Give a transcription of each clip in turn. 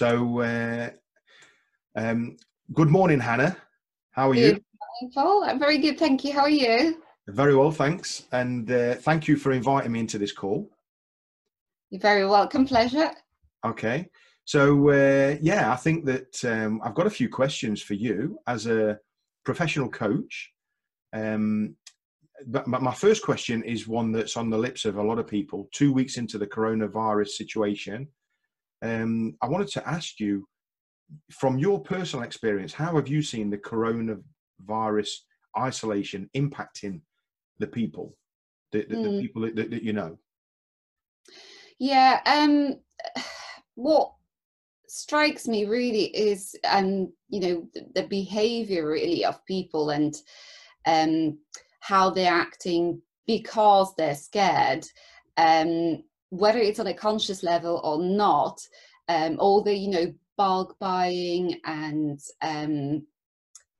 So, uh, um, good morning, Hannah. How are good you? Morning, Paul. I'm very good, thank you. How are you? Very well, thanks. And uh, thank you for inviting me into this call. You're very welcome. Pleasure. Okay. So, uh, yeah, I think that um, I've got a few questions for you as a professional coach. Um, but my first question is one that's on the lips of a lot of people. Two weeks into the coronavirus situation, um, I wanted to ask you, from your personal experience, how have you seen the coronavirus isolation impacting the people, the, the, mm. the hmm. people that, that, you know? Yeah. Um, what strikes me really is, um, you know, the, the behavior really of people and um, how they're acting because they're scared. Um, whether it's on a conscious level or not, um, all the you know bulk buying and um,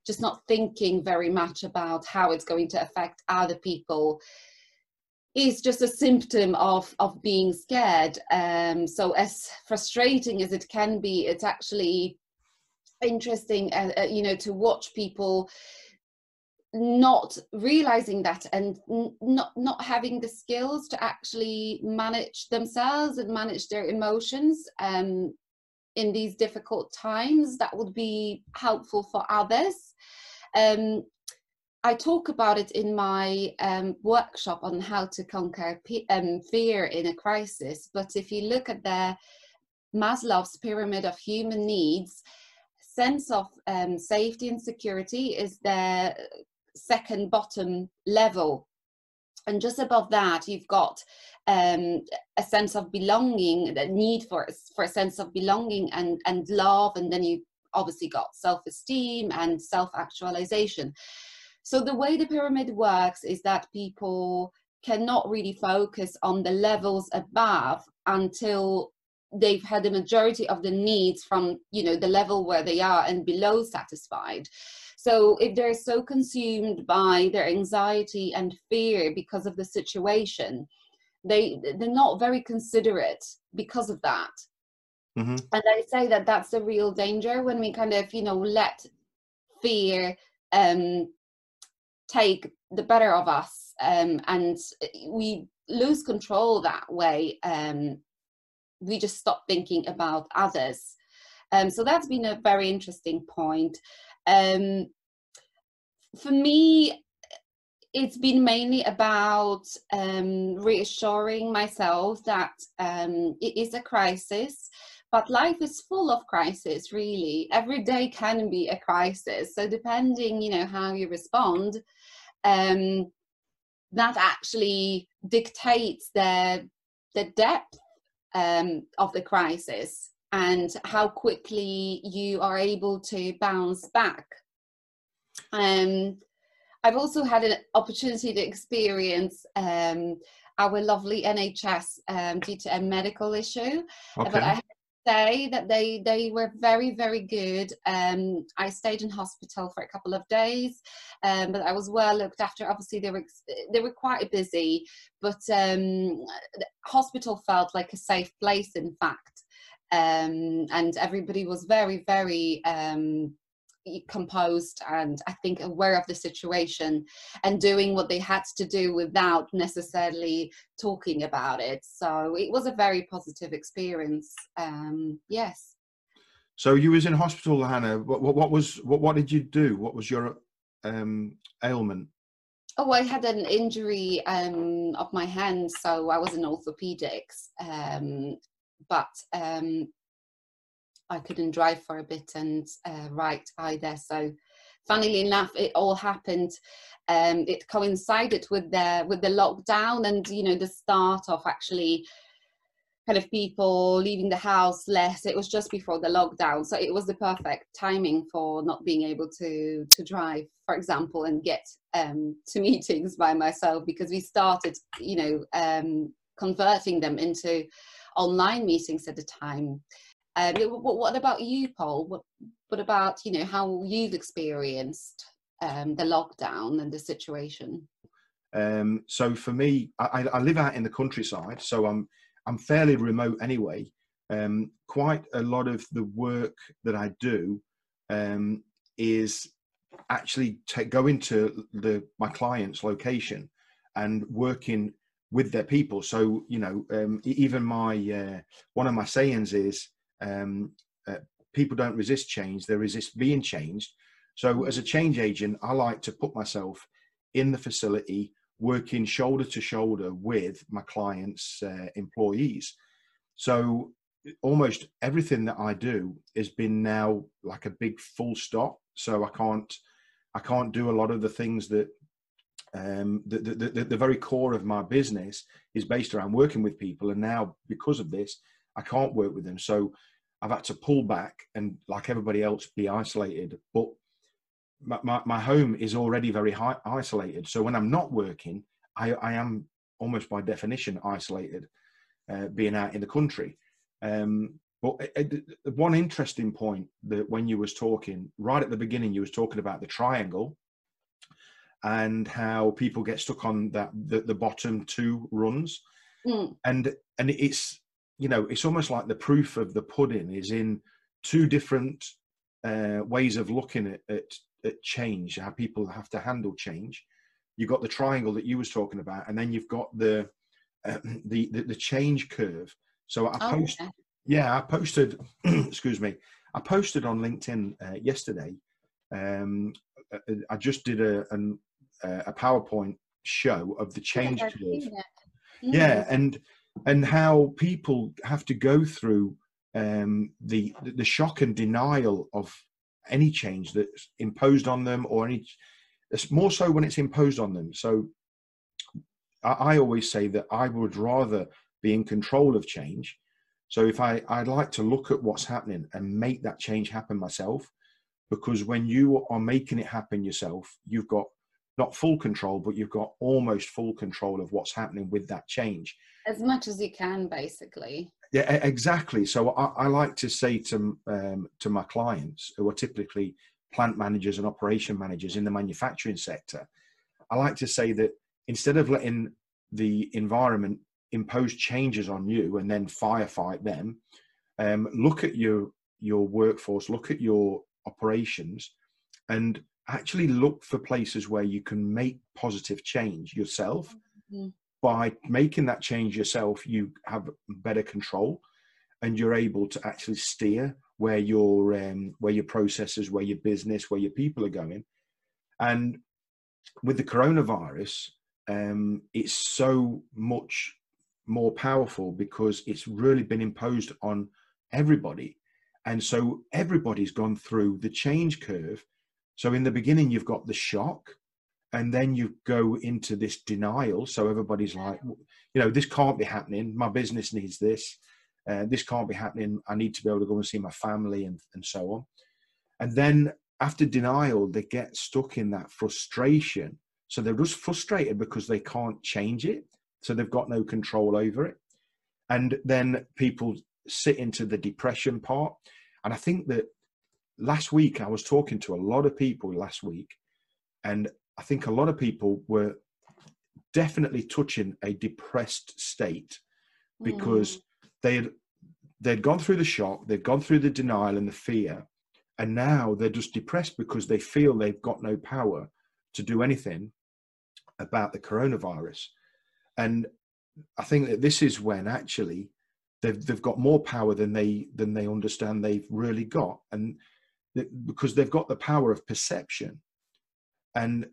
just not thinking very much about how it's going to affect other people is just a symptom of of being scared. Um, so as frustrating as it can be, it's actually interesting, uh, uh, you know, to watch people not realizing that and not not having the skills to actually manage themselves and manage their emotions um, in these difficult times that would be helpful for others. Um, i talk about it in my um, workshop on how to conquer um, fear in a crisis but if you look at the maslow's pyramid of human needs sense of um, safety and security is the second bottom level. And just above that you've got um, a sense of belonging the need for for a sense of belonging and and love. And then you obviously got self-esteem and self-actualization. So the way the pyramid works is that people cannot really focus on the levels above until they've had the majority of the needs from you know the level where they are and below satisfied so if they're so consumed by their anxiety and fear because of the situation, they they're not very considerate because of that. Mm-hmm. And I say that that's a real danger when we kind of you know let fear um, take the better of us um, and we lose control that way. Um, we just stop thinking about others. Um, so that's been a very interesting point. Um, for me, it's been mainly about um, reassuring myself that um, it is a crisis, but life is full of crises. Really, every day can be a crisis. So depending, you know, how you respond, um, that actually dictates the the depth um, of the crisis and how quickly you are able to bounce back um, I've also had an opportunity to experience um, our lovely NHS um, due to a medical issue. Okay. But I have to say that they they were very very good. Um, I stayed in hospital for a couple of days, um, but I was well looked after. Obviously, they were they were quite busy, but um, hospital felt like a safe place. In fact, um, and everybody was very very um, composed and I think aware of the situation and doing what they had to do without necessarily talking about it. So it was a very positive experience. Um, yes. So you was in hospital, Hannah. What, what, what was what, what did you do? What was your um, ailment? Oh, I had an injury um, of my hand, so I was in orthopedics. Um, but um, I couldn't drive for a bit and uh, write either. So, funnily enough, it all happened. Um, it coincided with the with the lockdown and you know the start of actually kind of people leaving the house less. It was just before the lockdown, so it was the perfect timing for not being able to to drive, for example, and get um, to meetings by myself because we started, you know, um, converting them into online meetings at the time. Um, what, about you, Paul? What, what about you know how you've experienced um, the lockdown and the situation? Um, so for me, I, I, live out in the countryside, so I'm I'm fairly remote anyway. um, quite a lot of the work that I do um, is actually go into the my client's location and working with their people. So you know, um, even my uh, one of my sayings is um, uh, people don't resist change; they resist being changed. So as a change agent, I like to put myself in the facility, working shoulder to shoulder with my clients' uh, employees. So almost everything that I do has been now like a big full stop. So I can't I can't do a lot of the things that um, the, the, the, the, very core of my business is based around working with people. And now, because of this, I can't work with them. So I've had to pull back and, like everybody else, be isolated. But my, my, my home is already very high, isolated. So when I'm not working, I, I am almost by definition isolated, uh, being out in the country. Um, but uh, uh one interesting point that when you was talking right at the beginning, you was talking about the triangle and how people get stuck on that the, the bottom two runs, mm. and and it's you know it's almost like the proof of the pudding is in two different uh, ways of looking at, at at change, how people have to handle change. You've got the triangle that you was talking about, and then you've got the uh, the, the, the change curve. So I oh, post, okay. yeah, I posted. excuse me, I posted on LinkedIn uh, yesterday. Um, I just did a an, a PowerPoint show of the change curve. Mm. Yeah, and and how people have to go through um, the the shock and denial of any change that's imposed on them or any it's more so when it's imposed on them so I, I, always say that i would rather be in control of change so if i i'd like to look at what's happening and make that change happen myself because when you are making it happen yourself you've got not full control but you've got almost full control of what's happening with that change as much as you can basically yeah, exactly. So I, I like to say to um, to my clients, who are typically plant managers and operation managers in the manufacturing sector, I like to say that instead of letting the environment impose changes on you and then firefight them, um, look at your your workforce, look at your operations, and actually look for places where you can make positive change yourself. Mm-hmm by making that change yourself, you have better control, and you're able to actually steer where your um, where your processes, where your business, where your people are going. And with the coronavirus, um, it's so much more powerful because it's really been imposed on everybody, and so everybody's gone through the change curve. So in the beginning, you've got the shock, and then you go into this denial. So everybody's like you know this can't be happening. My business needs this. Uh, this can't be happening. I need to be able to go and see my family and, and so on. And then after denial they get stuck in that frustration. So they're just frustrated because they can't change it. So they've got no control over it. And then people sit into the depression part. And i think that last week i was talking to a lot of people last week and I think a lot of people were definitely touching a depressed state because mm. they had they'd gone through the shock, they'd gone through the denial and the fear, and now they're just depressed because they feel they've got no power to do anything about the coronavirus. And I think that this is when actually they've they've got more power than they than they understand they've really got, and because they've got the power of perception. And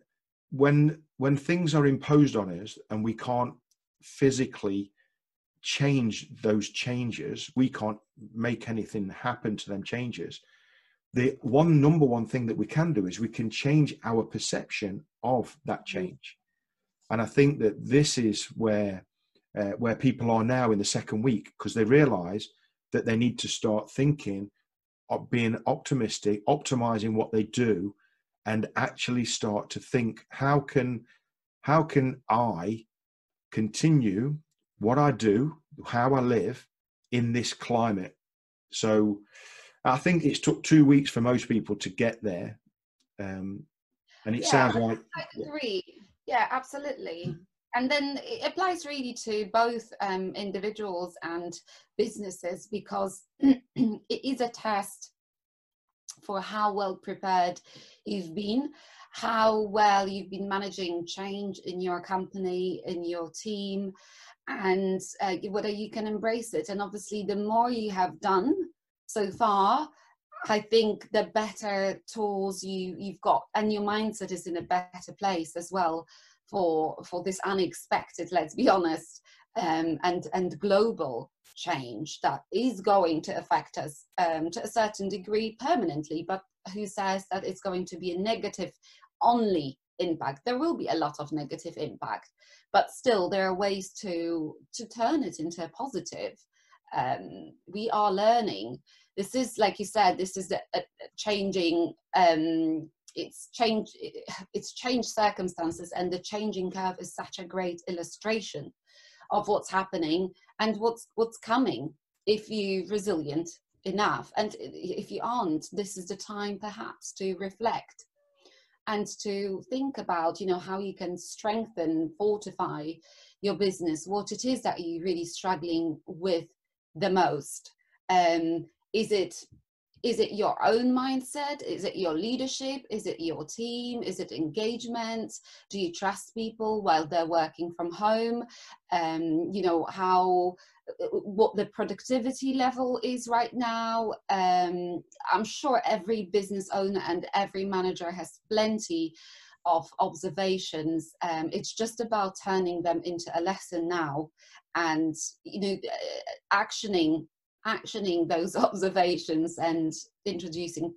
when when things are imposed on us and we can't physically change those changes we can't make anything happen to them changes the one number one thing that we can do is we can change our perception of that mm. change and i think that this is where uh, where people are now in the second week because they realize that they need to start thinking being optimistic optimizing what they do and actually start to think how can how can i continue what i do how i live in this climate? So i think it's took two weeks for most people to get there um, and it yeah, sounds like i agree. Yeah, yeah absolutely and then it applies really to both um, individuals and businesses because it is a test for how well prepared you've been how well you've been managing change in your company in your team and uh, whether you can embrace it. And obviously the more you have done so far I think the better tools you you've got and your mindset is in a better place as well for for this unexpected let's be honest um, and and global change that is going to affect us um, to a certain degree permanently but who says that it's going to be a negative only impact? There will be a lot of negative impact but still there are ways to to turn it into a positive. Um, we are learning. This is like you said this is a, a changing um, it's changed it's changed circumstances and the changing curve is such a great illustration of what's happening and what's what's coming if you're resilient enough. And if you aren't this is the time perhaps to reflect and to think about you know how you can strengthen fortify your business. What it is that you're really struggling with the most um, is it is it your own mindset? Is it your leadership? Is it your team? Is it engagement? Do you trust people while they're working from home? Um, you know how what the productivity level is right now? Um, i'm sure every business owner and every manager has plenty of observations. Um, it's just about turning them into a lesson now and you know actioning actioning those observations and introducing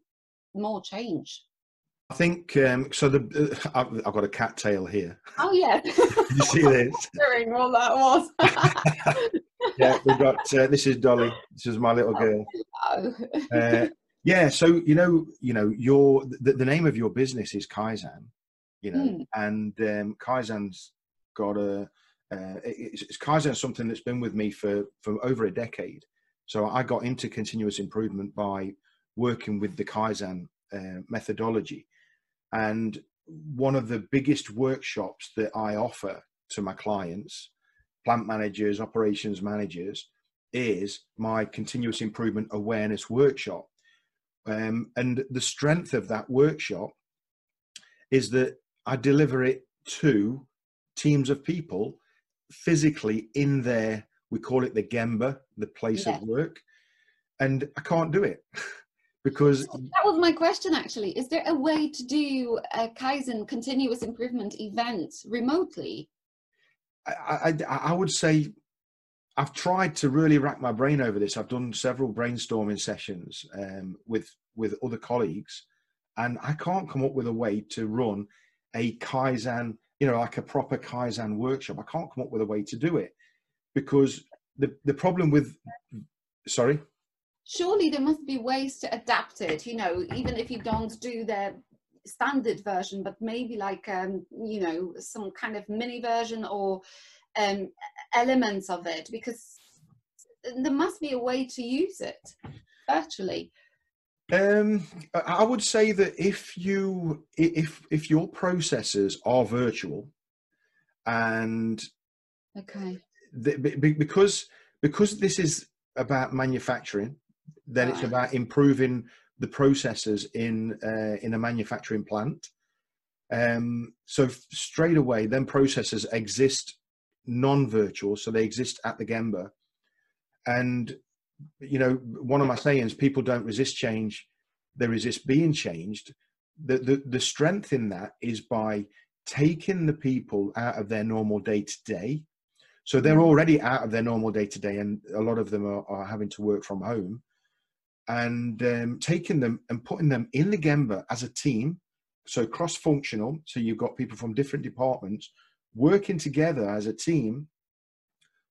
more change. I think um, so. The uh, I've, I've, got a cat tail here. Oh yeah. you see this? Wondering what that was. yeah, we've got. Uh, this is Dolly. This is my little girl. Oh, uh, yeah. So you know, you know, your the, the name of your business is Kaizen. You know, mm. and um, Kaizen's got a. Uh, it's, it's Kaizen something that's been with me for for over a decade. So I got into continuous improvement by working with the Kaizen uh, methodology. And one of the biggest workshops that I offer to my clients, plant managers, operations managers, is my continuous improvement awareness workshop. Um, and the strength of that workshop is that I deliver it to teams of people physically in their we call it the Gemba, the place yeah. of work. And I can't do it because. That was my question actually. Is there a way to do a Kaizen continuous improvement event remotely? I, I, I would say I've tried to really rack my brain over this. I've done several brainstorming sessions um, with with other colleagues, and I can't come up with a way to run a Kaizen, you know, like a proper Kaizen workshop. I can't come up with a way to do it because the the problem with sorry? Surely there must be ways to adapt it you know even if you don't do the standard version but maybe like um you know some kind of mini version or um elements of it because there must be a way to use it virtually. Um i would say that if you if if your processes are virtual and okay the, because because this is about manufacturing, then right. it's about improving the processes in uh, in a manufacturing plant. Um, so straight away, then processes exist non-virtual, so they exist at the Gemba. And you know, one of my sayings: people don't resist change; they resist being changed. The the, the strength in that is by taking the people out of their normal day to day so they're already out of their normal day to day, and a lot of them are, are, having to work from home. And um, taking them and putting them in the Gemba as a team, so cross functional. So you've got people from different departments working together as a team,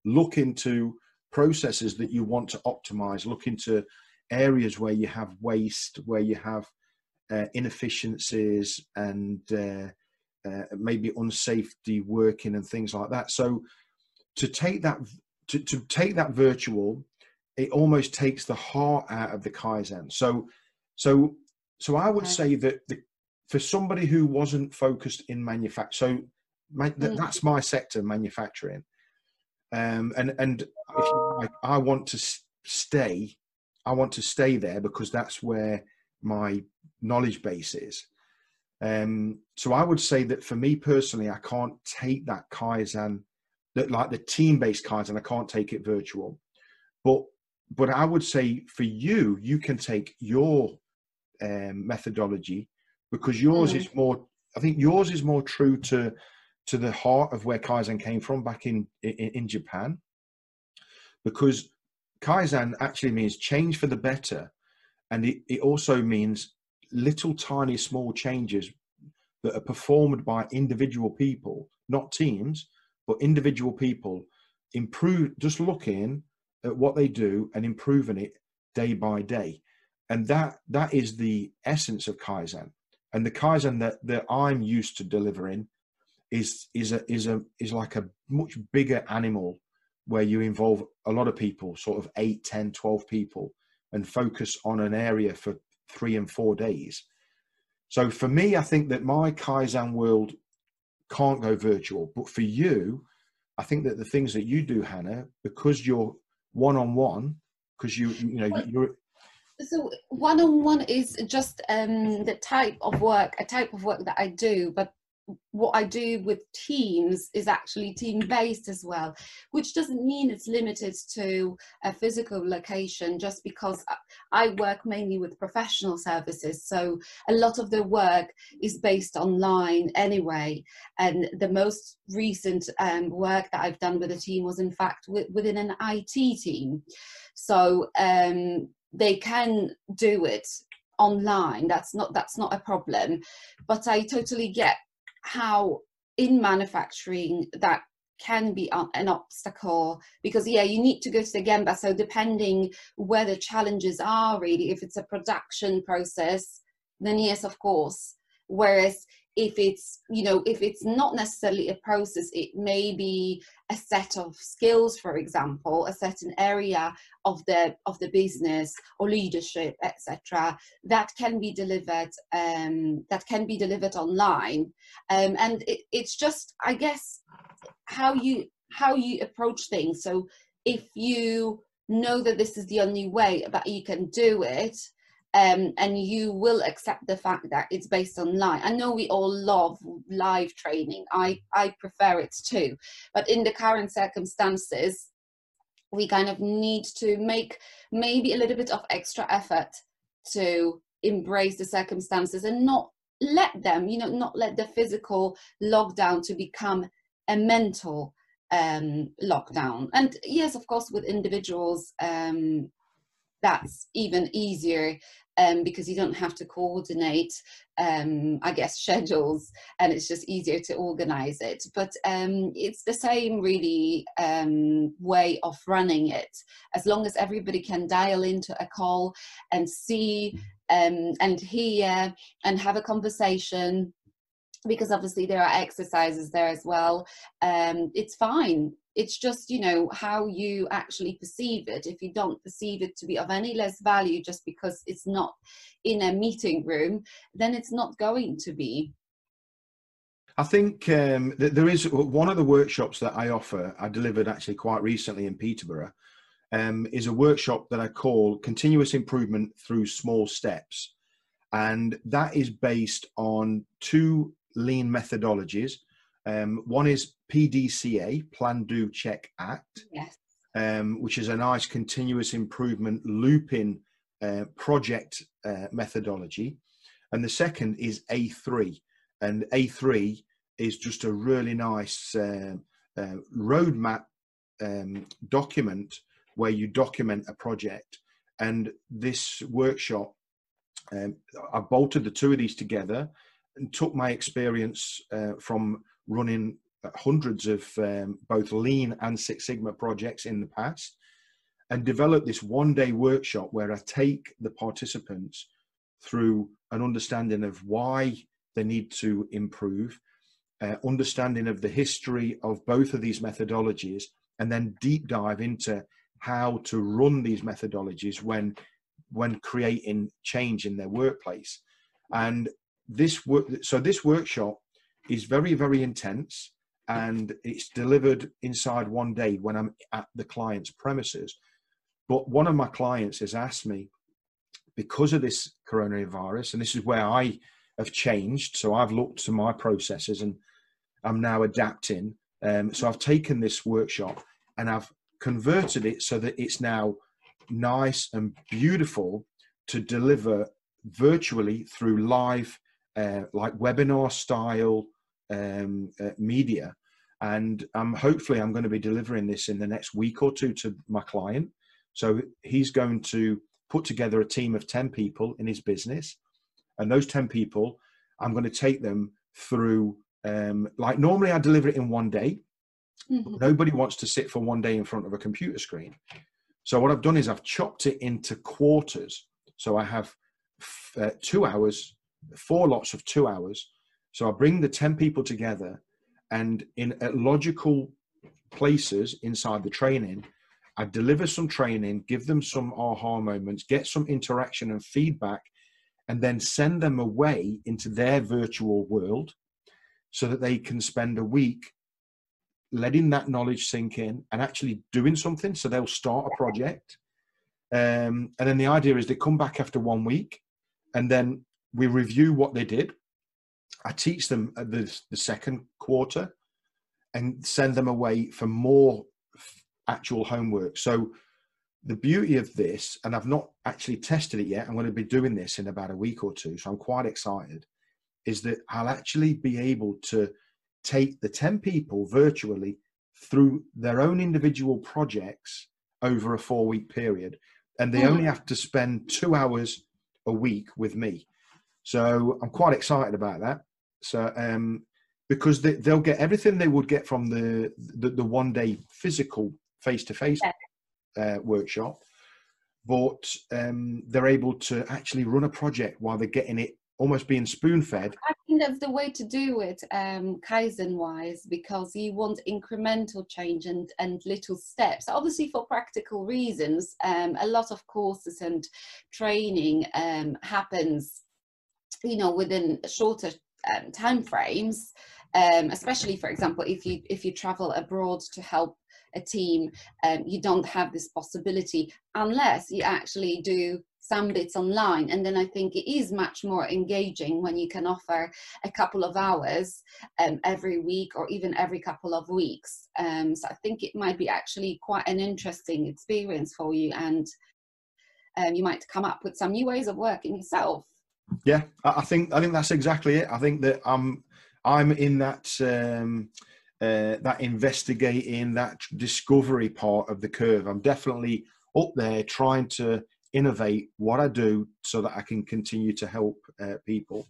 look into processes that you want to optimize, look into areas where you have waste, where you have uh, inefficiencies and uh, uh, maybe unsafety working and things like that. So to take that to, to take that virtual it almost takes the heart out of the kaizen so so so i would okay. say that the, for somebody who wasn't focused in manufacture so my, th- Mm. that's my sector, manufacturing. Um, and and if you like, I want to stay. I want to stay there because that's where my knowledge base is. Um, so I would say that for me personally, I can't take that Kaizen, that like the team-based kinds, and I can't take it virtual. But but I would say for you, you can take your um, methodology because yours Mm. is more. I think yours is more true to to the heart of where Kaizen came from back in in, in Japan, because Kaizen actually means change for the better, and it, it also means little tiny small changes that are performed by individual people, not teams, but individual people, improve just looking at what they do and improving it day by day. And that that is the essence of Kaizen. And the Kaizen that, that I'm used to delivering is is a is a is like a much bigger animal where you involve a lot of people, sort of 8, 10, 12 people, and focus on an area for three and four days. So for me, I think that my Kaizen world can't go virtual. But for you, I think that the things that you do, Hannah, because you're one on one, because you you know you're So one-on-one is just um, the type of work, a type of work that I do, but what I do with teams is actually team-based as well, which doesn't mean it's limited to a physical location just because I- work mainly with professional services. So a lot of the work is based online anyway. And the most recent um, work that I've done with a team was in fact wi- within an IT team. So um, they can do it online that's not that's not a problem but i totally get how in manufacturing that can be an obstacle because yeah you need to go to the gemba. So depending where the challenges are really if it's a production process then yes of course. Whereas if it's you know if it's not necessarily a process it may be a set of skills for example a certain area of the of the business or leadership etc that can be delivered um, that can be delivered online. Um, and it, it's just i guess how you how you approach things. So if you know that this is the only way that you can do it um, and you will accept the fact that it's based online. I know we all love live training. I, I prefer it too. But in the current circumstances, we kind of need to make maybe a little bit of extra effort to embrace the circumstances and not let them, you know, not let the physical lockdown to become a mental um, lockdown. And yes, of course, with individuals, um, that's even easier um, because you don't have to coordinate, um, I guess, schedules, and it's just easier to organize it. But um, it's the same, really, um, way of running it. As long as everybody can dial into a call and see um, and hear and have a conversation. Because obviously there are exercises there as well. Um, it's fine it's just you know how you actually perceive it if you don't perceive it to be of any less value just because it's not in a meeting room then it's not going to be I think um, that there is one of the workshops that I offer. I delivered actually quite recently in Peterborough. Um, is a workshop that I call Continuous Improvement Through Small Steps, and that is based on two lean methodologies. Um, one is PDCA, Plan, Do, Check, Act, yes um, which is a nice continuous improvement looping uh, project uh, methodology. And the second is A3. And A3 is just a really nice uh, uh, roadmap um, document where you document a project. And this workshop, um, I bolted the two of these together and took my experience uh, from running hundreds of um, both lean and six sigma projects in the past and developed this one day workshop where i take the participants through an understanding of why they need to improve uh, understanding of the history of both of these methodologies and then deep dive into how to run these methodologies when when creating change in their workplace. And this work so this workshop is very very intense and it's delivered inside one day when I'm at the client's premises. But one of my clients has asked me, because of this coronavirus, and this is where I have changed. So I've looked to my processes and I'm now adapting. Um, so I've taken this workshop and I've converted it so that it's now nice and beautiful to deliver virtually through live, uh, like webinar style um, uh, media. And um, hopefully, I'm going to be delivering this in the next week or two to my client. So he's going to put together a team of 10 people in his business. And those 10 people, I'm going to take them through, um, like normally I deliver it in one day. Mm-hmm. Nobody wants to sit for one day in front of a computer screen. So what I've done is I've chopped it into quarters. So I have uh, two hours, four lots of two hours. So I bring the 10 people together and in logical places inside the training, I deliver some training, give them some aha moments, get some interaction and feedback, and then send them away into their virtual world so that they can spend a week letting that knowledge sink in and actually doing something. So they'll start a project. Um, and then the idea is they come back after one week and then we review what they did. I teach them at the, the second quarter and send them away for more actual homework. So the beauty of this, and I've not actually tested it yet, I'm going to be doing this in about a week or two, so I'm quite excited, is that I'll actually be able to take the 10 people virtually through their own individual projects over a four week period. And they mm. only have to spend two hours a week with me. So I'm quite excited about that. So, um, because they, will get everything they would get from the, the, the one day physical face to face workshop, but um, they're able to actually run a project while they're getting it almost being spoon fed. I think that's the way to do it, um, Kaizen wise, because you want incremental change and, and little steps. Obviously, for practical reasons, um, a lot of courses and training um, happens, you know, within shorter um, time frames. Um, especially, for example, if you if you travel abroad to help a team, um, you don't have this possibility unless you actually do some bits online and then i think it is much more engaging when you can offer a couple of hours um, every week or even every couple of weeks um, so i think it might be actually quite an interesting experience for you and um, you might come up with some new ways of working yourself yeah i think i think that's exactly it i think that i'm i'm in that um uh, that investigating, that discovery part of the curve. I'm definitely up there trying to innovate what I do so that I can continue to help uh, people.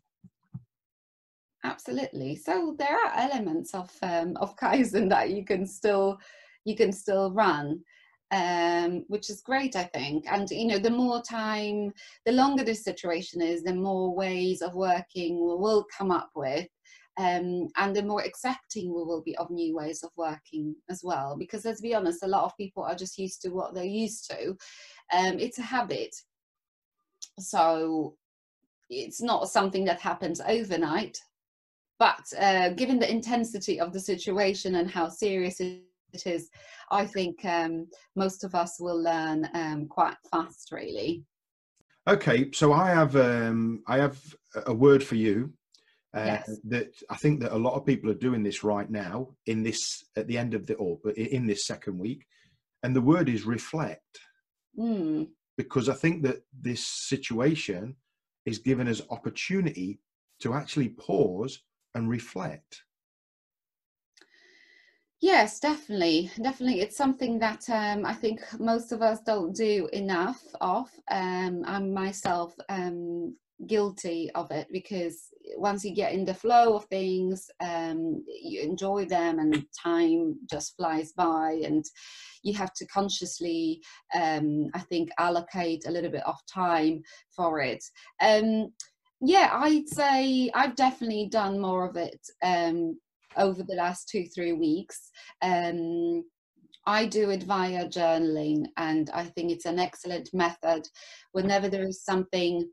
Absolutely. So there are elements of um, of Kaizen that you can still you can still run. Um, which is great, I think. And you know, the more time, the longer this situation is, the more ways of working we'll come up with um, and the more accepting we will be of new ways of working as well. Because let's be honest, a lot of people are just used to what they're used to. Um, it's a habit. So it's not something that happens overnight. But uh, given the intensity of the situation and how serious it is, I think um, most of us will learn um, quite fast, really. Okay, so I have um, I have a word for you uh, yes. that I think that a lot of people are doing this right now in this at the end of the or in this second week, and the word is reflect. Mm. Because I think that this situation is given us opportunity to actually pause and reflect. Yes, definitely, definitely. It's something that um, I think most of us don't do enough of. Um, I myself um, guilty of it because once you get in the flow of things um, you enjoy them and time just flies by and you have to consciously um, i think allocate a little bit of time for it um, yeah i'd say i've definitely done more of it um, over the last two three weeks um, I do it via journaling, and I think it's an excellent method. Whenever there is something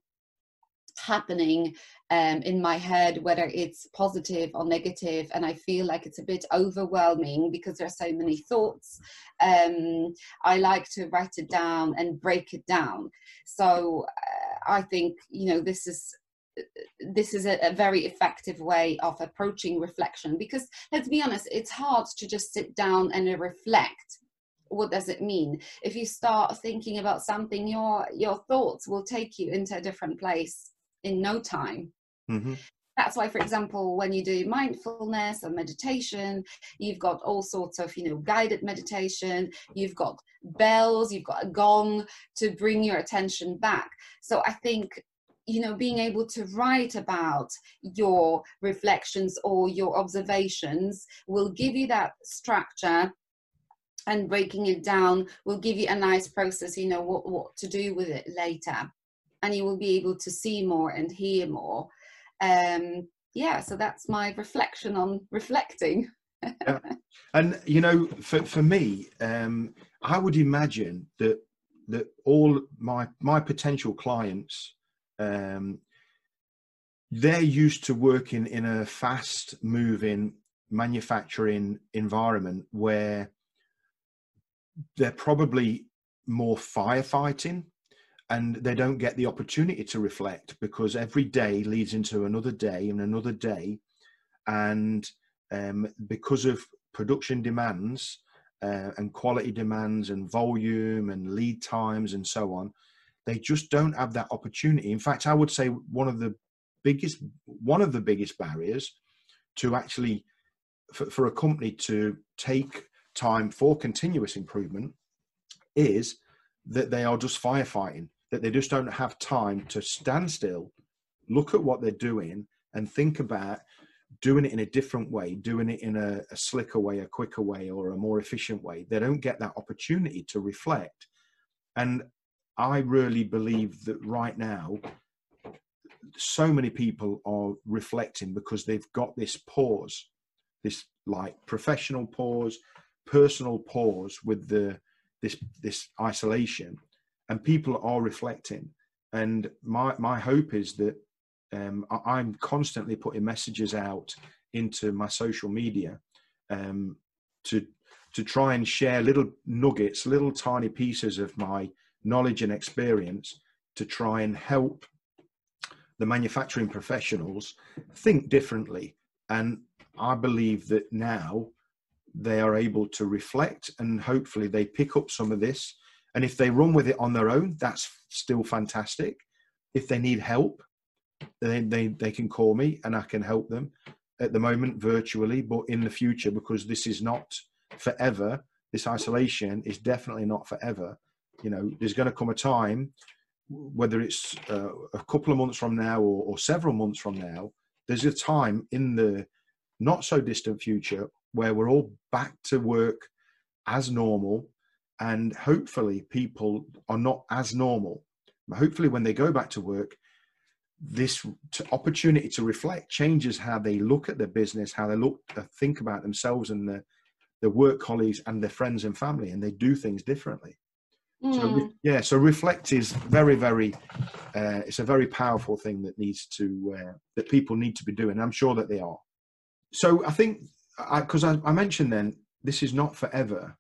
happening um, in my head, whether it's positive or negative, and I feel like it's a bit overwhelming because there are so many thoughts. Um, I like to write it down and break it down. So uh, I think you know this is this is a, a, very effective way of approaching reflection because let's be honest it's hard to just sit down and reflect. What does it mean? If you start thinking about something your your thoughts will take you into a different place in no time. Mm-hmm. that's why for example when you do mindfulness or meditation you've got all sorts of you know guided meditation you've got bells you've got a gong to bring your attention back. So i think you know being able to write about your reflections or your observations will give you that structure and breaking it down will give you a nice process you know what, what to do with it later. And you will be able to see more and hear more. Um yeah so that's my reflection on reflecting. Yeah. and you know for, for me um i would imagine that that all my my potential clients um they're used to working in a fast moving manufacturing environment where they're probably more firefighting and they don't get the opportunity to reflect because every day leads into another day and another day. And um, because of production demands uh, and quality demands and volume and lead times and so on they just don't have that opportunity in fact i would say one of the biggest one of the biggest barriers to actually for, for a company to take time for continuous improvement is that they are just firefighting, that they just don't have time to stand still, look at what they're doing, and think about doing it in a different way, doing it in a, a slicker way, a quicker way, or a more efficient way. They don't get that opportunity to reflect. And I really believe that right now, so many people are reflecting because they've got this pause, this like professional pause, personal pause with the this this isolation, and people are reflecting. And my my hope is that um, I'm constantly putting messages out into my social media um, to to try and share little nuggets, little tiny pieces of my knowledge and experience to try and help the manufacturing professionals think differently. And I believe that now they are able to reflect and hopefully they pick up some of this. And if they run with it on their own, that's still fantastic. If they need help, then they, they can call me and I can help them at the moment virtually, but in the future, because this is not forever, this isolation is definitely not forever. You know, there's going to come a time, whether it's uh, a couple of months from now or, or several months from now, there's a time in the not so distant future where we're all back to work as normal and hopefully people are not as normal. Hopefully when they go back to work this opportunity to reflect changes how they look at their business how they look uh, think about themselves and their, their work colleagues and their friends and family and they do things differently mm. so hmm. yeah so reflect is very very uh, it's a very powerful thing that needs to uh, that people need to be doing i'm sure that they are so i think because I, I, I, mentioned then this is not forever.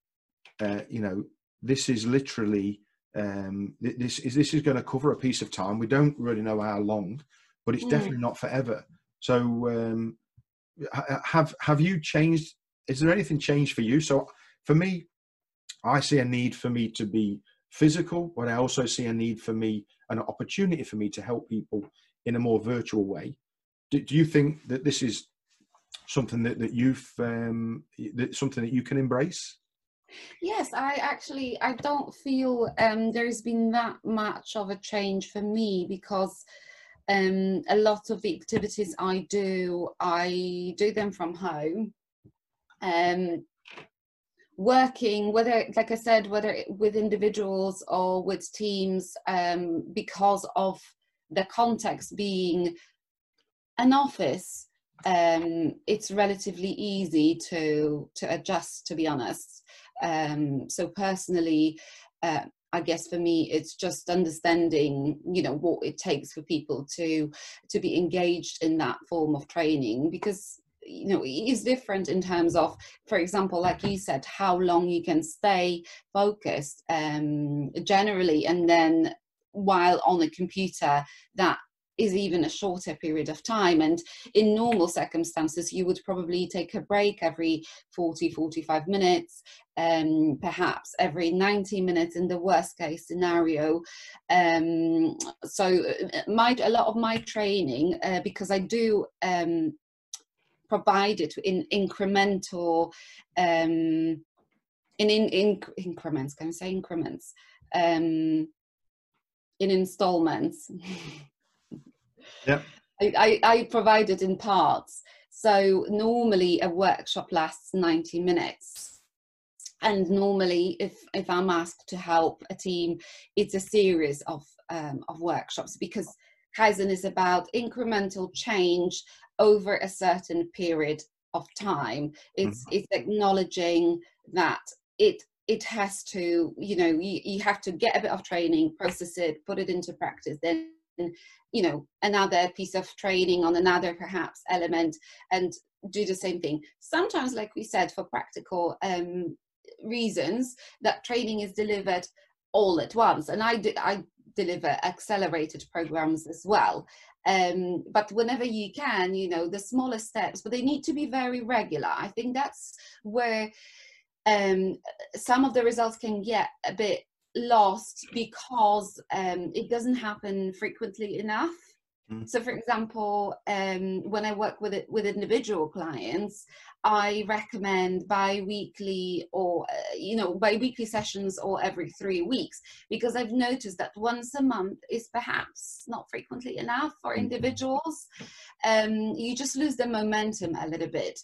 Uh, you know, this is literally um, this is this is going to cover a piece of time. We don't really know how long, but it's mm. definitely not forever. So, um, have have you changed? Is there anything changed for you? So, for me, I see a need for me to be physical, but I also see a need for me, an opportunity for me to help people in a more virtual way. Do, do you think that this is something that, that you've um, that something that you can embrace yes i actually i don't feel um, there's been that much of a change for me because um, a lot of the activities i do i do them from home um, working whether like i said whether with individuals or with teams um, because of the context being an office um, it's relatively easy to to adjust to be honest. Um, so personally uh, I guess for me, it's just understanding, you know, what it takes for people to to be engaged in that form of training because you know is different in terms of for example like you said how long you can stay focused um generally and then while on a computer that is even a shorter period of time. And in normal circumstances you would probably take a break every 40 45 minutes um, perhaps every 90 minutes in the worst case scenario. Um, so uh, my a lot of my training uh, because i do um, provide it in incremental um, in, in, in increments can i say increments um, in installments Yeah. I, I, I provide it in parts. So normally a workshop lasts 90 minutes. And normally, if, if I'm asked to help a team, it's a series of, um, of workshops because Kaizen is about incremental change over a certain period of time. It's, mm-hmm. it's acknowledging that it it has to you know you, you have to get a bit of training process it put it into practice then you know another piece of training on another perhaps element and do the same thing sometimes like we said for practical um, reasons that training is delivered all at once and i did i deliver accelerated programs as well um, but whenever you can you know the smaller steps but they need to be very regular i think that's where um, some of the results can get a bit lost because um, it doesn't happen frequently enough. Mm. So, for example, um, when I work with it with individual clients, I recommend bi-weekly or uh, you know bi-weekly sessions or every three weeks because I've noticed that once a month is perhaps not frequently enough for mm-hmm. individuals. Um, you just lose the momentum a little bit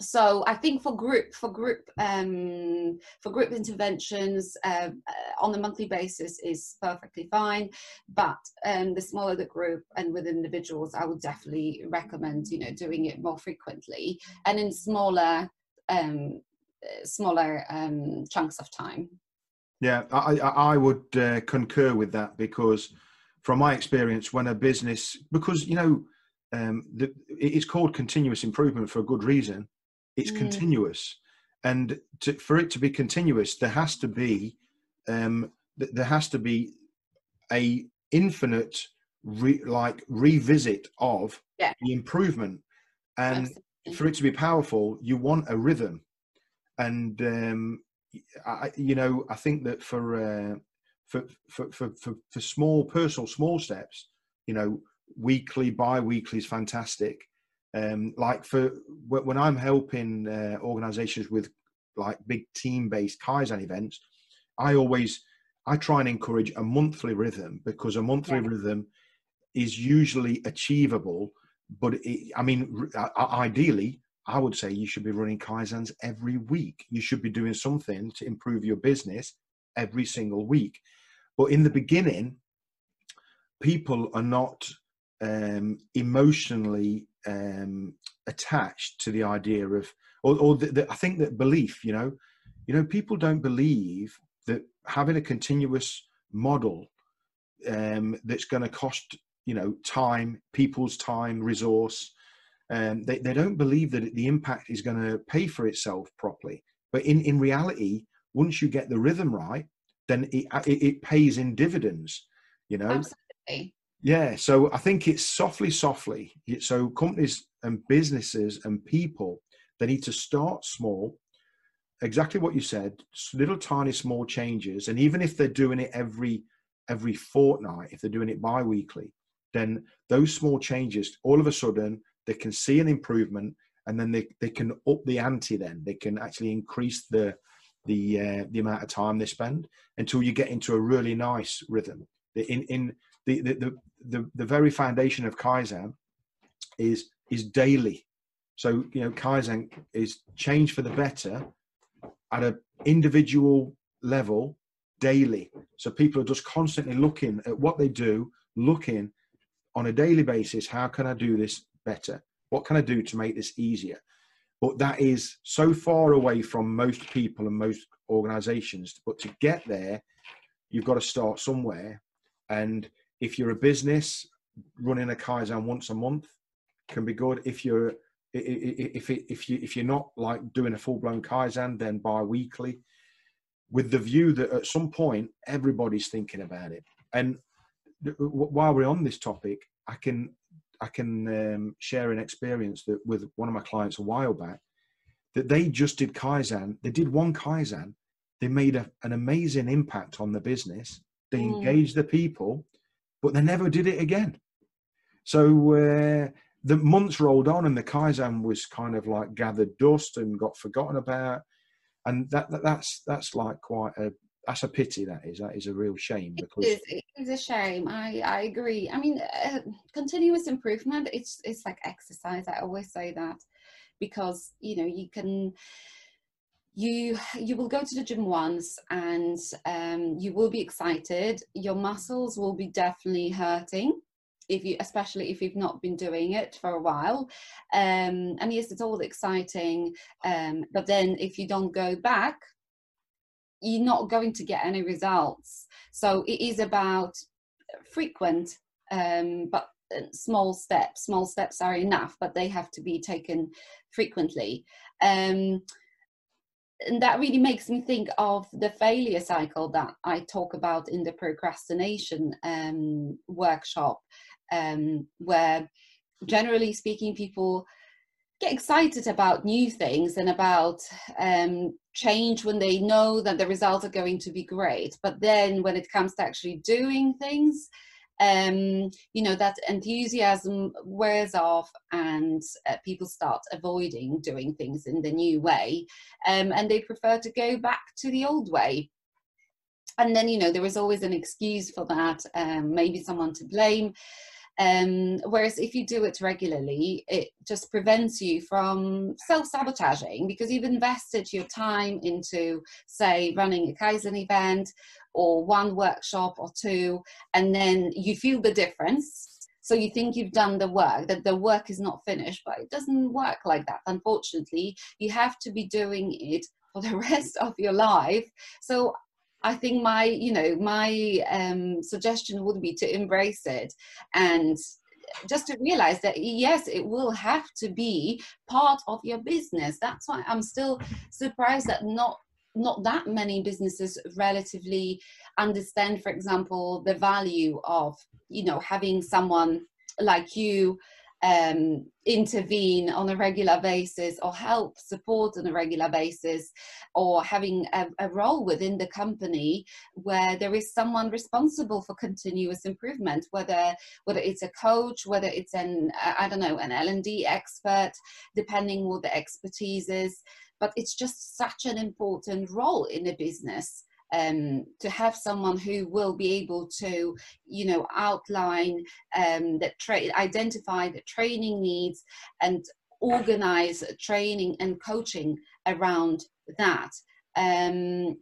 so I think for group for group um, for group interventions uh, uh, on a monthly basis is perfectly fine, but um, the smaller the group and with individuals, I would definitely recommend you know doing it more frequently and in smaller um, smaller um, chunks of time. Yeah, I I would uh, concur with that because from my experience, when a business because you know um, the, it's called continuous improvement for a good reason it's mm. continuous and to, for it to be continuous there has to be um, there has to be a infinite re, like revisit of yeah. the improvement and Absolutely. for it to be powerful you want a rhythm and um, I, you know i think that for, uh, for, for for for for small personal small steps you know weekly bi-weekly is fantastic um, like for when I'm helping uh, organizations with like big team-based Kaizen events, I always I try and encourage a monthly rhythm because a monthly yeah. rhythm is usually achievable. But it, I mean, ideally, I would say you should be running Kaizens every week. You should be doing something to improve your business every single week. But in the beginning, people are not um, emotionally um, attached to the idea of, or, or the, the, I think that belief, you know, you know, people don't believe that having a continuous model um, that's going to cost, you know, time, people's time, resource. Um, they, they don't believe that the impact is going to pay for itself properly. But in, in reality, once you get the rhythm right, then it, it, it pays in dividends, you know. Absolutely. Yeah, so I think it's softly, softly. So companies and businesses and people, they need to start small. Exactly what you said, little tiny small changes. And even if they're doing it every every fortnight, if they're doing it bi-weekly, then those small changes, all of a sudden, they can see an improvement and then they, they can up the ante then. They can actually increase the the uh, the amount of time they spend until you get into a really nice rhythm. In in the, the, the, the, very foundation of Kaizen is, is daily. So, you know, Kaizen is change for the better at an individual level daily. So people are just constantly looking at what they do, looking on a daily basis, how can I do this better? What can I do to make this easier? But that is so far away from most people and most organizations. But to get there, you've got to start somewhere. And if you're a business, running a Kaizen once a month can be good. If you're if if you if you're not like doing a full blown Kaizen, then bi-weekly, with the view that at some point everybody's thinking about it. And while we're on this topic, I can I can um, share an experience that with one of my clients a while back that they just did Kaizen. They did one Kaizen. They made a, an amazing impact on the business. They mm. engaged the people, but they never did it again. So uh, the months rolled on, and the Kaizen was kind of like gathered dust and got forgotten about. And that, that that's that's like quite a that's a pity that is that is a real shame because it is, it is a shame i i agree i mean uh, continuous improvement it's it's like exercise i always say that because you know you can you you will go to the gym once and um, you will be excited your muscles will be definitely hurting if you especially if you've not been doing it for a while um, and yes it's all exciting um, but then if you don't go back you're not going to get any results. So it is about frequent, um, but uh, small steps. Small steps are enough, but they have to be taken frequently. And that really makes me think of the failure cycle that I talk about in the procrastination um, workshop, um, where generally speaking, people get excited about new things and about um, change when they know that the results are going to be great. But then when it comes to actually doing things, um, you know, that enthusiasm wears off and uh, people start avoiding doing things in the new way um, and they prefer to go back to the old way. And then, you know, there is always an excuse for that, um, maybe someone to blame. Um, whereas if you do it regularly, it just prevents you from self sabotaging because you've invested your time into, say, running a Kaizen event or one workshop or two, and then you feel the difference. So you think you've done the work, that the work is not finished, but it doesn't work like that. Unfortunately, you have to be doing it for the rest of your life. So I think my, you know, my um, suggestion would be to embrace it and just to realize that yes it will have to be part of your business that's why i'm still surprised that not not that many businesses relatively understand for example the value of you know having someone like you um, intervene on a regular basis or help support on a regular basis or having a, a, role within the company where there is someone responsible for continuous improvement whether whether it's a coach whether it's an i don't know an l&d expert depending what the expertise is but it's just such an important role in a business um, to have someone who will be able to, you know, outline um, that tra- identify the training needs and organize training and coaching around that. Um,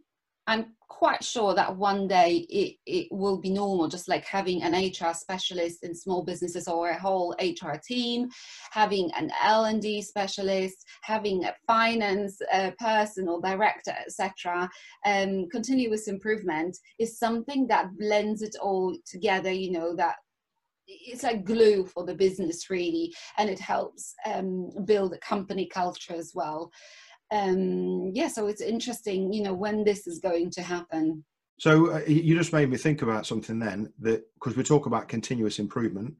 I'm quite sure that one day it, it will be normal, just like having an HR specialist in small businesses or a whole HR team, having an L&D specialist, having a finance uh, person or director, etc. Um, continuous improvement is something that blends it all together, you know, that it's like glue for the business really, and it helps um, build a company culture as well um, yeah, so it's interesting, you know, when this is going to happen. So uh, you just made me think about something then that because we talk about continuous improvement,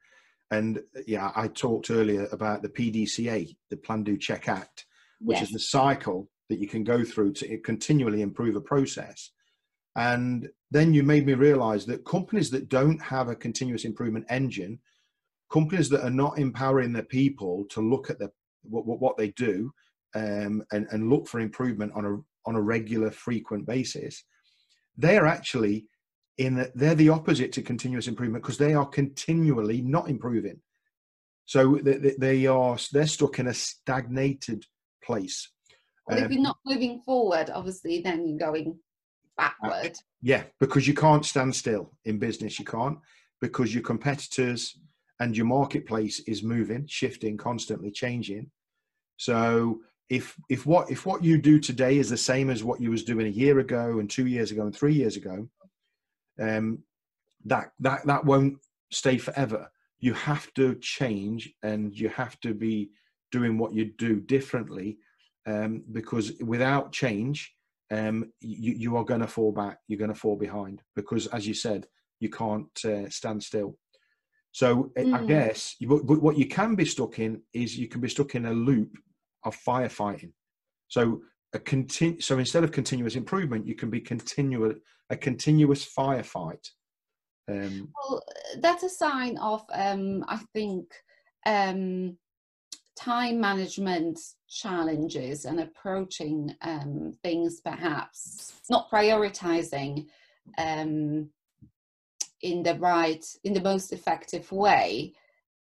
and uh, yeah, I talked earlier about the PDCA, the Plan Do Check Act, which yes. is the cycle that you can go through to continually improve a process. And then you made me realize that companies that don't have a continuous improvement engine, companies that are not empowering their people to look at the, what, what they do um, and, and look for improvement on a on a regular, frequent basis, they are actually in the, they're the opposite to continuous improvement because they are continually not improving. So they, they are they're stuck in a stagnated place. Well, um, if you're not moving forward, obviously, then you're going backward. Yeah, because you can't stand still in business. You can't because your competitors and your marketplace is moving, shifting, constantly changing. So if if what if what you do today is the same as what you was doing a year ago and two years ago and three years ago um, that that that won't stay forever. You have to change, and you have to be doing what you do differently, um, because without change, um, you, you are going to fall back. You're going to fall behind because, as you said, you can't uh, stand still. So mm. I guess but what you can be stuck in is you can be stuck in a loop of firefighting. So a continu- so instead of continuous improvement, you can be continual a continuous firefight. Um, well, that's a sign of um, I think um, time management challenges and approaching um, things perhaps not prioritizing um, in the right in the most effective way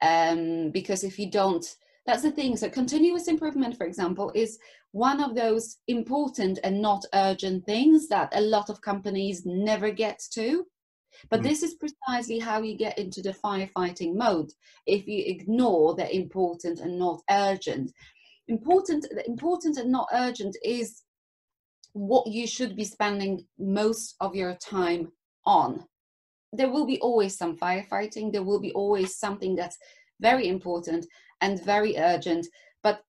um, because if you don't that's the thing. So continuous improvement for example is one of those important and not urgent things that a lot of companies never get to. But mm. this is precisely how you get into the firefighting mode if you ignore the important and not urgent. Important important and not urgent is what you should be spending most of your time on. There will be always some firefighting. There will be always something that's very important and very urgent but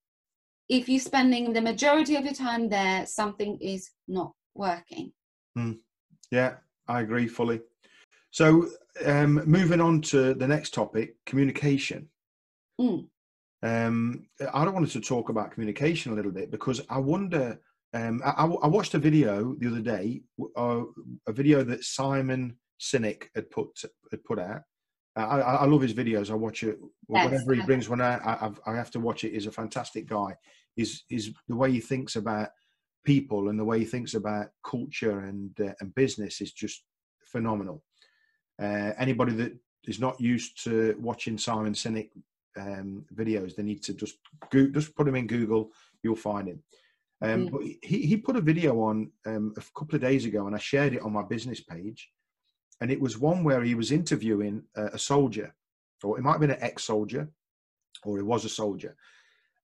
if you're spending the majority of your time there something is not working mm. yeah i agree fully so um, moving on to the next topic communication mm. um, i don't wanted to talk about communication a little bit because i wonder um, I, I, watched a video the other day, uh, a video that Simon Sinek had put had put out. I, I love his videos. I watch it yes. whatever he brings. When I, I I have to watch it. He's a fantastic guy. Is is the way he thinks about people and the way he thinks about culture and uh, and business is just phenomenal. Uh, anybody that is not used to watching Simon Sinek um, videos, they need to just go, just put him in Google. You'll find him. Um, mm. But he, he put a video on um, a couple of days ago, and I shared it on my business page and it was one where he was interviewing a, a soldier, or it might have been an ex-soldier, or he was a soldier,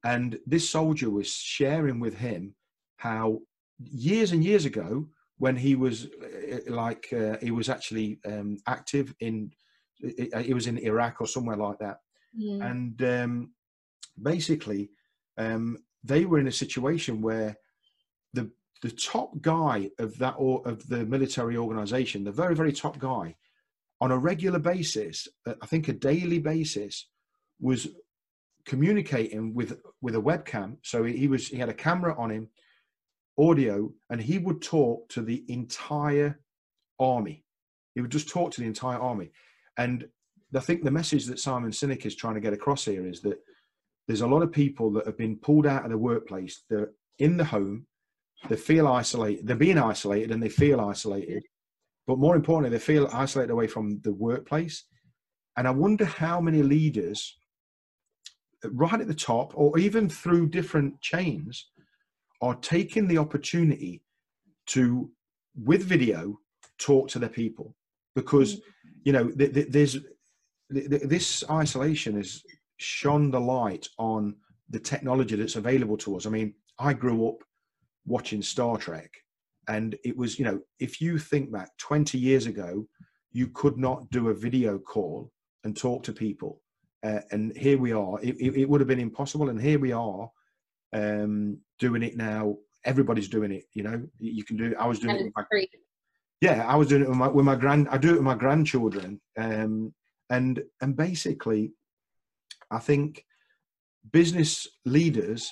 and this soldier was sharing with him how years and years ago, when he was uh, like uh, he was actually um, active in, he was in Iraq or somewhere like that, mm. and um, basically um, they were in a situation where the the top guy of that or of the military organization, the very, very top guy, on a regular basis, uh, I think a daily basis, was communicating with with a webcam. So he was he had a camera on him, audio, and he would talk to the entire army. He would just talk to the entire army. And I think the message that Simon Sinek is trying to get across here is that there's a lot of people that have been pulled out of the workplace. They're in the home they feel isolated. They're being isolated and they feel isolated. But more importantly, they feel isolated away from the workplace. And I wonder how many leaders, right at the top or even through different chains, are taking the opportunity to, with video, talk to their people. Because, mm. you know, there's this isolation has shone the light on the technology that's available to us. I mean, I grew up watching Star Trek. And it was, you know, if you think back 20 years ago, you could not do a video call and talk to people. Uh, and here we are. It, it, it, would have been impossible. And here we are um, doing it now. Everybody's doing it. You know, you can do. I was doing it. With my, yeah, I was doing it with my, with my grand. I do it with my grandchildren. Um, and and basically, I think business leaders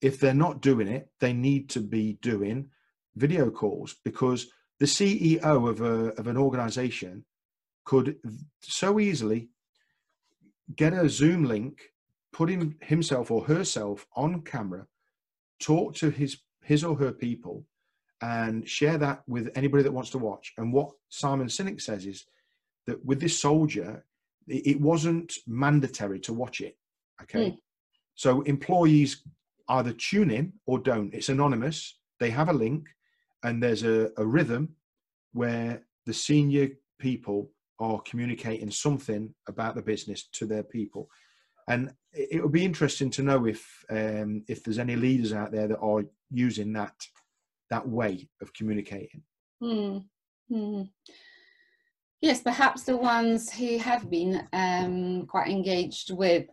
if they're not doing it, they need to be doing video calls because the CEO of a of an organization could so easily get a Zoom link, put him himself or herself on camera, talk to his his or her people, and share that with anybody that wants to watch. And what Simon Sinek says is that with this soldier, it wasn't mandatory to watch it. Okay. Mm. So employees either tune in or don't. It's anonymous. They have a link, and there's a, a rhythm where the senior people are communicating something about the business to their people. And it, would be interesting to know if um, if there's any leaders out there that are using that that way of communicating. Hmm. Hmm. Yes, perhaps the ones who have been um, quite engaged with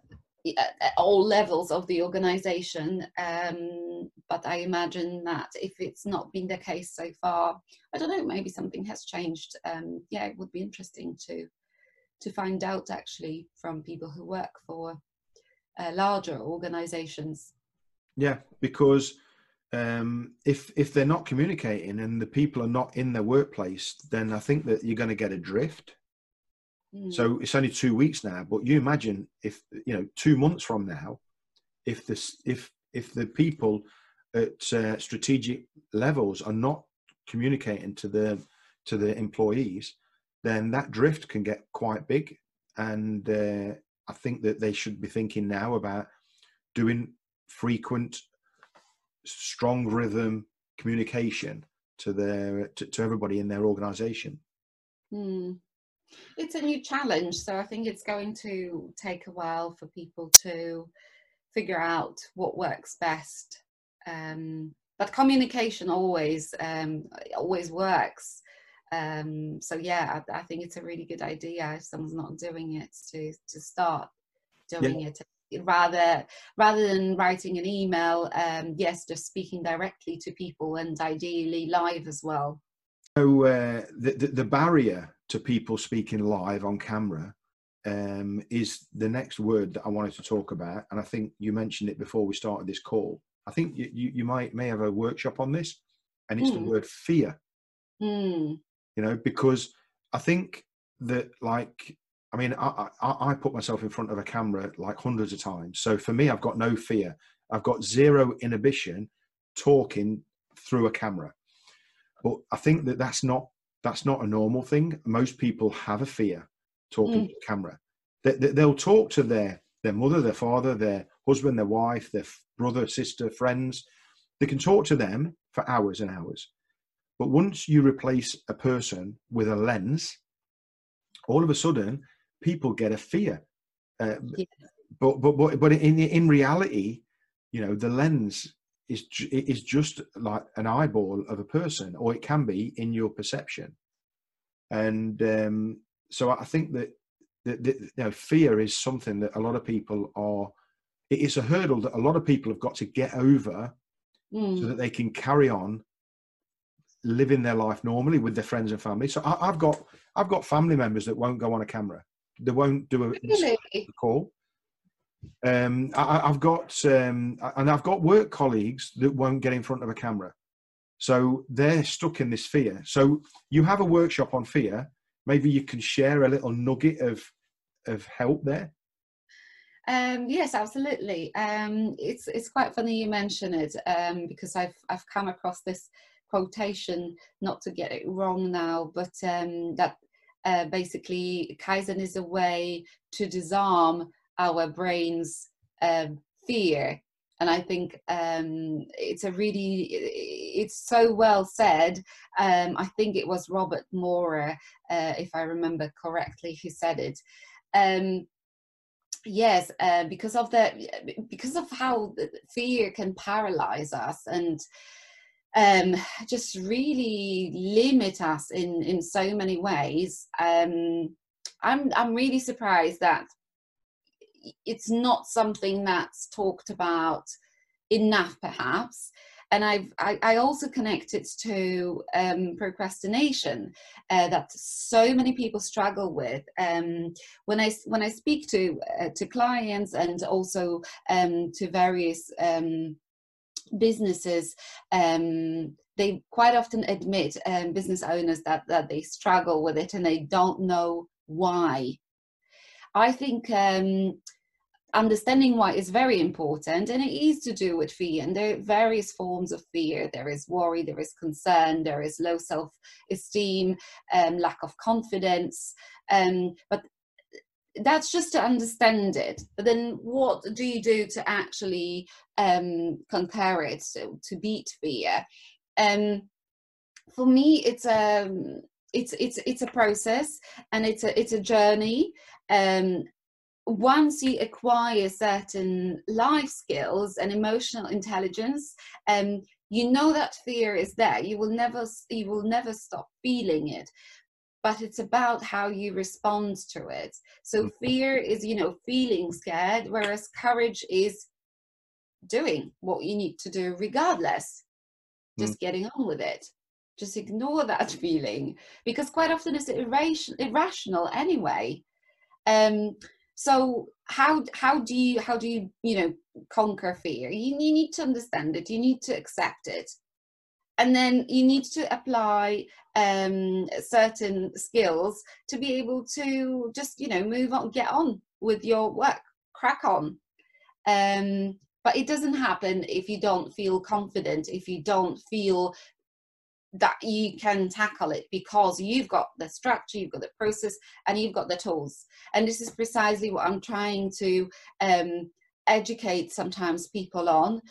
at all levels of the organization. Um, but I imagine that if it's not been the case so far, I don't know, maybe something has changed. Um, yeah, it would be interesting to to find out actually from people who work for uh, larger organizations. Yeah, because um, if if they're not communicating and the people are not in their workplace, then I think that you're going to get a drift. Mm. So it's only two weeks now, but you imagine if you know two months from now, if this if if the people at uh, strategic levels are not communicating to the to the employees, then that drift can get quite big. And uh, I think that they should be thinking now about doing frequent, strong rhythm communication to their to, to everybody in their organization. Mm. It's a new challenge, so I think it's going to take a while for people to figure out what works best. Um, but communication always um, always works um, so yeah I, I, think it's a really good idea if someone's not doing it to to start doing yeah. it rather rather than writing an email um, yes just speaking directly to people and ideally live as well so uh, the, the, the barrier to people speaking live on camera um, is the next word that I wanted to talk about, and I think you mentioned it before we started this call. I think you, you, you might may have a workshop on this, and it's mm. the hmm. word fear. Mm you know, because I think that like I mean, I, I, I, put myself in front of a camera like hundreds of times. So for me, I've got no fear. I've got zero inhibition talking through a camera. But I think that that's not that's not a normal thing. Most people have a fear talking mm. to a camera. They, they, they'll talk to their their mother, their father, their husband, their wife, their brother, sister, friends. They can talk to them for hours and hours. But once you replace a person with a lens, all of a sudden people get a fear. Uh, yeah. But but but but in in reality, you know, the lens is is just like an eyeball of a person, or it can be in your perception. And um, so I think that that, that you know, fear is something that a lot of people are. It is a hurdle that a lot of people have got to get over, mm. so that they can carry on living their life normally with their friends and family. So I, have got I've got family members that won't go on a camera. They won't do a, really? a call. Um, I, have got um, and I've got work colleagues that won't get in front of a camera. So they're stuck in this fear. So you have a workshop on fear. Maybe you can share a little nugget of of help there. Um, yes, absolutely. Um, it's it's quite funny you mention it um, because I've I've come across this quotation, not to get it wrong now, but um, that uh, basically Kaizen is a way to disarm our brain's um, fear. And I think um, it's a really, it's so well said. Um, I think it was Robert Maurer, uh, if I remember correctly, who said it. Um, yes uh, because of the because of how fear can paralyze us and um, just really limit us in in so many ways. Um, I'm I'm really surprised that it's not something that's talked about enough, perhaps. And I've I, I also connect it to um, procrastination uh, that so many people struggle with. Um, when I when I speak to uh, to clients and also um, to various um, businesses um, they quite often admit um, business owners that that they struggle with it and they don't know why i think understanding why is very important and it is to do with fear and there are various forms of fear. There is worry there is concern there is low self-esteem um, lack of confidence um, but that's just to understand it. But then what do you do to actually um conquer it to, to beat fear? Um for me it's a um, it's it's it's a process and it's a it's a journey um once you acquire certain life skills and emotional intelligence um you know that fear is there you will never you will never stop feeling it but it's about how you respond to it. So Mm. fear is, you know, feeling scared, whereas courage is doing what you need to do regardless, just getting on with it. Just ignore that feeling because quite often it's irration- irrational anyway. Um, so how how do you how do you you know conquer fear? You, you need to understand it. You need to accept it and then you need to apply um, certain skills to be able to just you know move on get on with your work crack on um, but it doesn't happen if you don't feel confident if you don't feel that you can tackle it because you've got the structure you've got the process and you've got the tools. And this is precisely what i'm trying to um, educate sometimes people on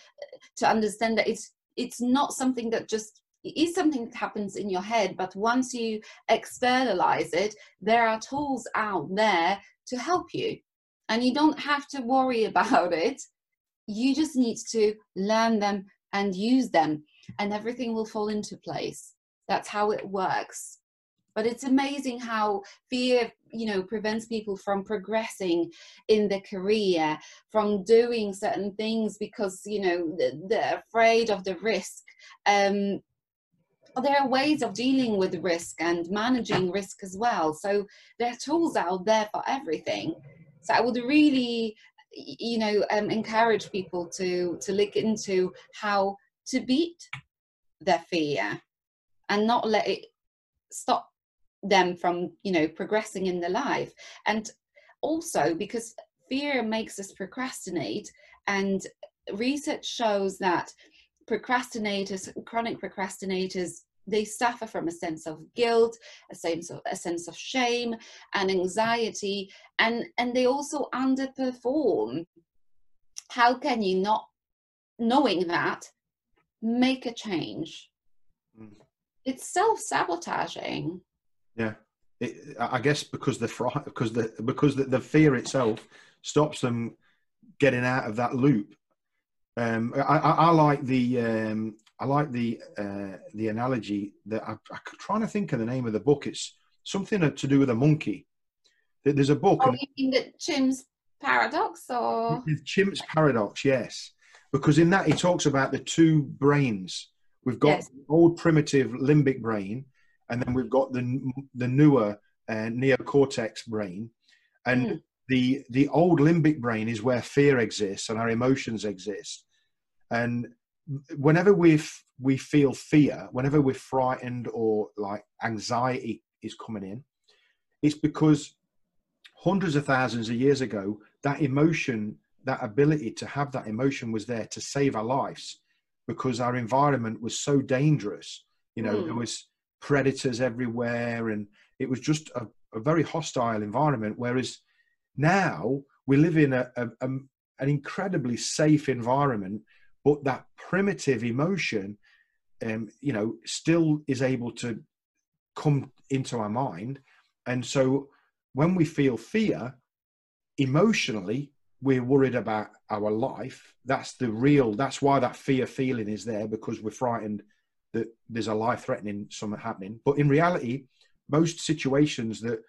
to understand that it's it's not something that just it is something that happens in your head but once you externalize it there are tools out there to help you. And you don't have to worry about it. You just need to learn them and use them and everything will fall into place. That's how it works. But it's amazing how fear you know prevents people from progressing in their career from doing certain things because you know they're afraid of the risk. Um there are ways of dealing with risk and managing risk as well. So there are tools out there for everything. So i would really you know um, encourage people to to look into how to beat their fear and not let it stop them from you know progressing in their life. And also because fear makes us procrastinate and research shows that procrastinators chronic procrastinators they suffer from a sense of guilt a sense of a sense of shame and anxiety and and they also underperform. How can you not knowing that make a change Mm. it's self-sabotaging Yeah, it, I guess because the fri- because the because the, the fear itself stops them getting out of that loop. Um, I, I, I like the um, I like the uh, the analogy that I, I'm trying to think of the name of the book. It's something to do with a monkey. There's a book. oh you mean the chim's paradox or Chimp's paradox, yes, because in that he talks about the two brains. We've got Yes. the old primitive limbic brain, and then we've got the the newer uh, neocortex brain, and Mm. the the old limbic brain is where fear exists and our emotions exist, and whenever we we feel fear, whenever we're frightened or like anxiety is coming in, it's because hundreds of thousands of years ago that emotion that ability to have that emotion was there to save our lives because our environment was so dangerous. You know Mm. there was predators everywhere and it was just a, a very hostile environment. Whereas now we live in a, a, a an incredibly safe environment but that primitive emotion um, you know still is able to come into our mind. And so when we feel fear emotionally we're worried about our life. That's the real that's why that fear feeling is there because we're frightened that there's a life threatening something happening. But in reality most situations that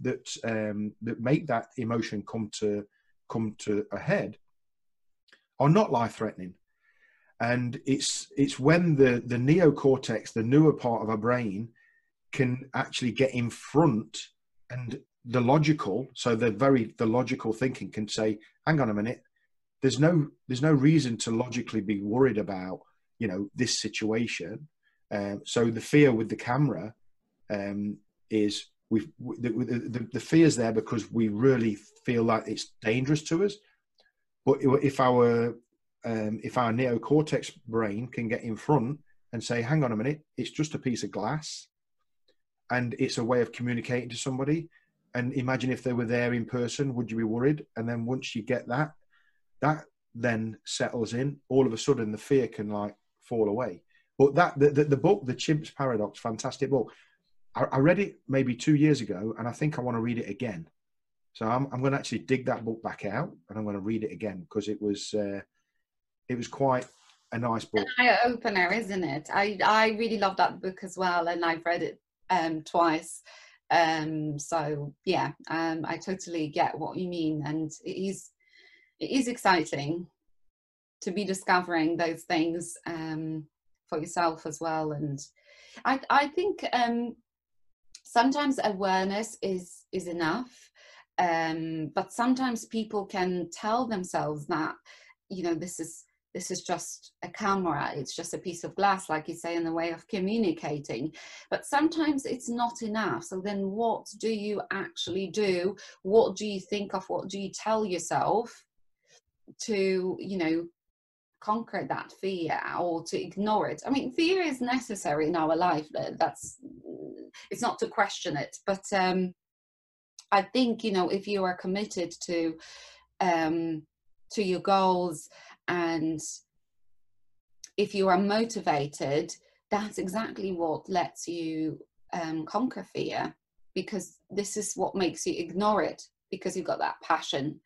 that um, that make that emotion come to come to a head are not life threatening and it's it's when the the neocortex the newer part of our brain can actually get in front and the logical so the very the logical thinking can say hang on a minute. There's no there's no reason to logically be worried about you know this situation. Um, so the fear with the camera um, is we the, the, the fear's there because we really feel like it's dangerous to us. But if our um, if our neocortex brain can get in front and say hang on a minute it's just a piece of glass and it's a way of communicating to somebody and imagine if they were there in person would you be worried? And then once you get that that then settles in. All of a sudden the fear can like fall away. But that the, the, the book the chimp's paradox fantastic book. I, I read it maybe two years ago and i think i want to read it again. So i'm, I'm going to actually dig that book back out and i'm going to read it again because it was uh, it was quite a nice book. Eye opener, isn't it? I I really love that book as well, and I've read it um, twice. Um so yeah um i totally get what you mean and it is it is exciting to be discovering those things um for yourself as well and i i think um sometimes awareness is is enough um but sometimes people can tell themselves that you know this is this is just a camera it's just a piece of glass like you say in the way of communicating but sometimes it's not enough. So then what do you actually do? What do you think of? What do you tell yourself to you know conquer that fear or to ignore it? I mean fear is necessary in our life that's it's not to question it but um i think you know if you are committed to um to your goals and if you are motivated that's exactly what lets you um, conquer fear because this is what makes you ignore it because you've got that passion